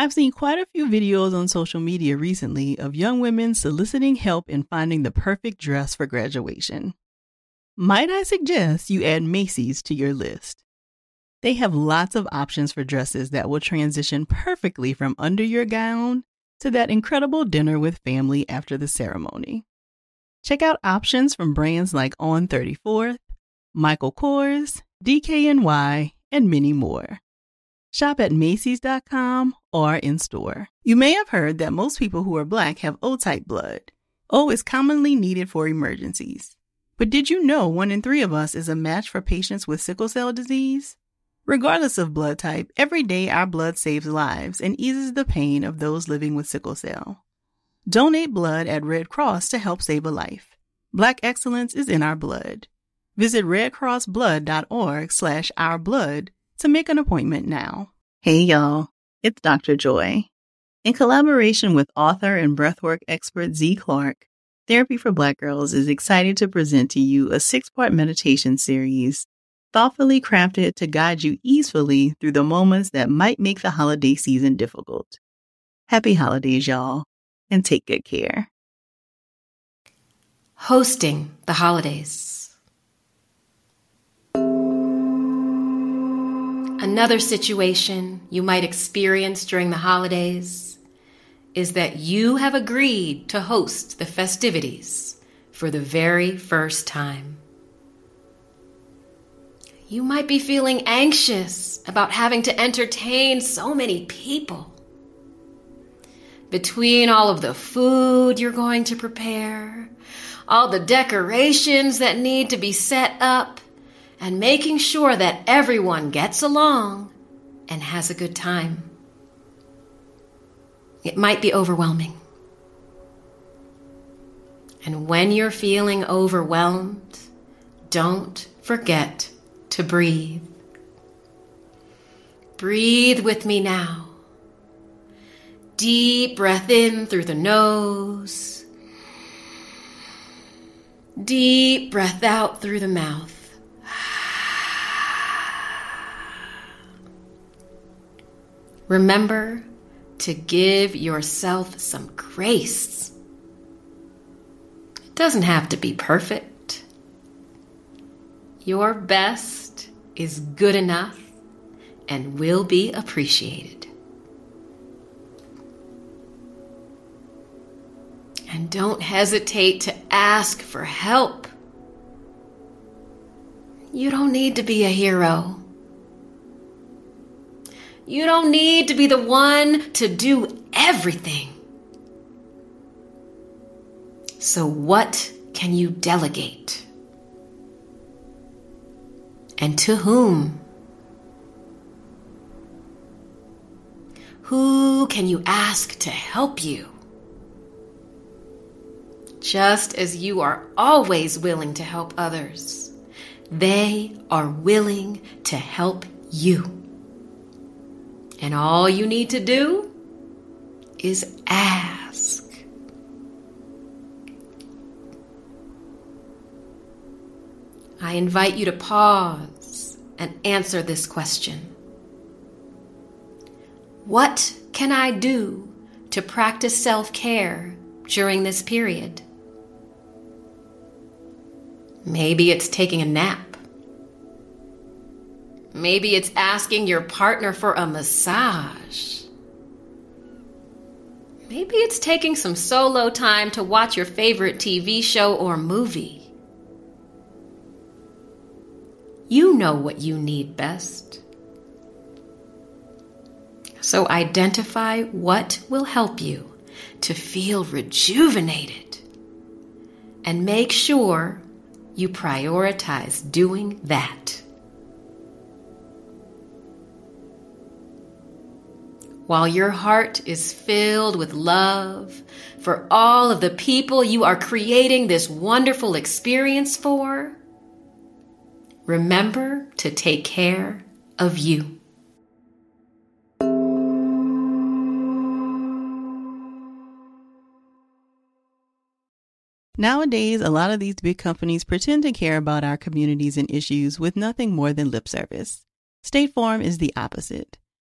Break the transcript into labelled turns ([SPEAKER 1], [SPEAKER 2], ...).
[SPEAKER 1] I've seen quite a few videos on social media recently of young women soliciting help in finding the perfect dress for graduation. Might I suggest you add Macy's to your list? They have lots of options for dresses that will transition perfectly from under your gown to that incredible dinner with family after the ceremony. Check out options from brands like On 34th, Michael Kors, DKNY, and many more. Shop at Macy's.com or in store. You may have heard that most people who are black have O type blood. O is commonly needed for emergencies. But did you know one in three of us is a match for patients with sickle cell disease? Regardless of blood type, every day our blood saves lives and eases the pain of those living with sickle cell. Donate blood at Red Cross to help save a life. Black excellence is in our blood. Visit redcrossblood.org slash ourblood to make an appointment now. Hey y'all, it's Dr. Joy. In collaboration with author and breathwork expert Zee Clarke, Therapy for Black Girls is excited to present to you a six part meditation series thoughtfully crafted to guide you easily through the moments that might make the holiday season difficult. Happy holidays, y'all, and take good care.
[SPEAKER 2] Hosting the holidays. Another situation you might experience during the holidays is that you have agreed to host the festivities for the very first time. You might be feeling anxious about having to entertain so many people. Between all of the food you're going to prepare, all the decorations that need to be set up, and making sure that everyone gets along and has a good time. It might be overwhelming. And when you're feeling overwhelmed, don't forget to breathe. Breathe with me now. Deep breath in through the nose. Deep breath out through the mouth. Remember to give yourself some grace. It doesn't have to be perfect. Your best is good enough and will be appreciated. And don't hesitate to ask for help. You don't need to be a hero. You don't need to be the one to do everything. So, what can you delegate? And to whom? Who can you ask to help you? Just as you are always willing to help others, they are willing to help you. And all you need to do is ask. I invite you to pause and answer this question What can I do to practice self care during this period? Maybe it's taking a nap. Maybe it's asking your partner for a massage. Maybe it's taking some solo time to watch your favorite TV show or movie. You know what you need best. So identify what will help you to feel rejuvenated and make sure you prioritize doing that. While your heart is filled with love for all of the people you are creating this wonderful experience for, remember to take care of you.
[SPEAKER 1] Nowadays, a lot of these big companies pretend to care about our communities and issues with nothing more than lip service. State Farm is the opposite.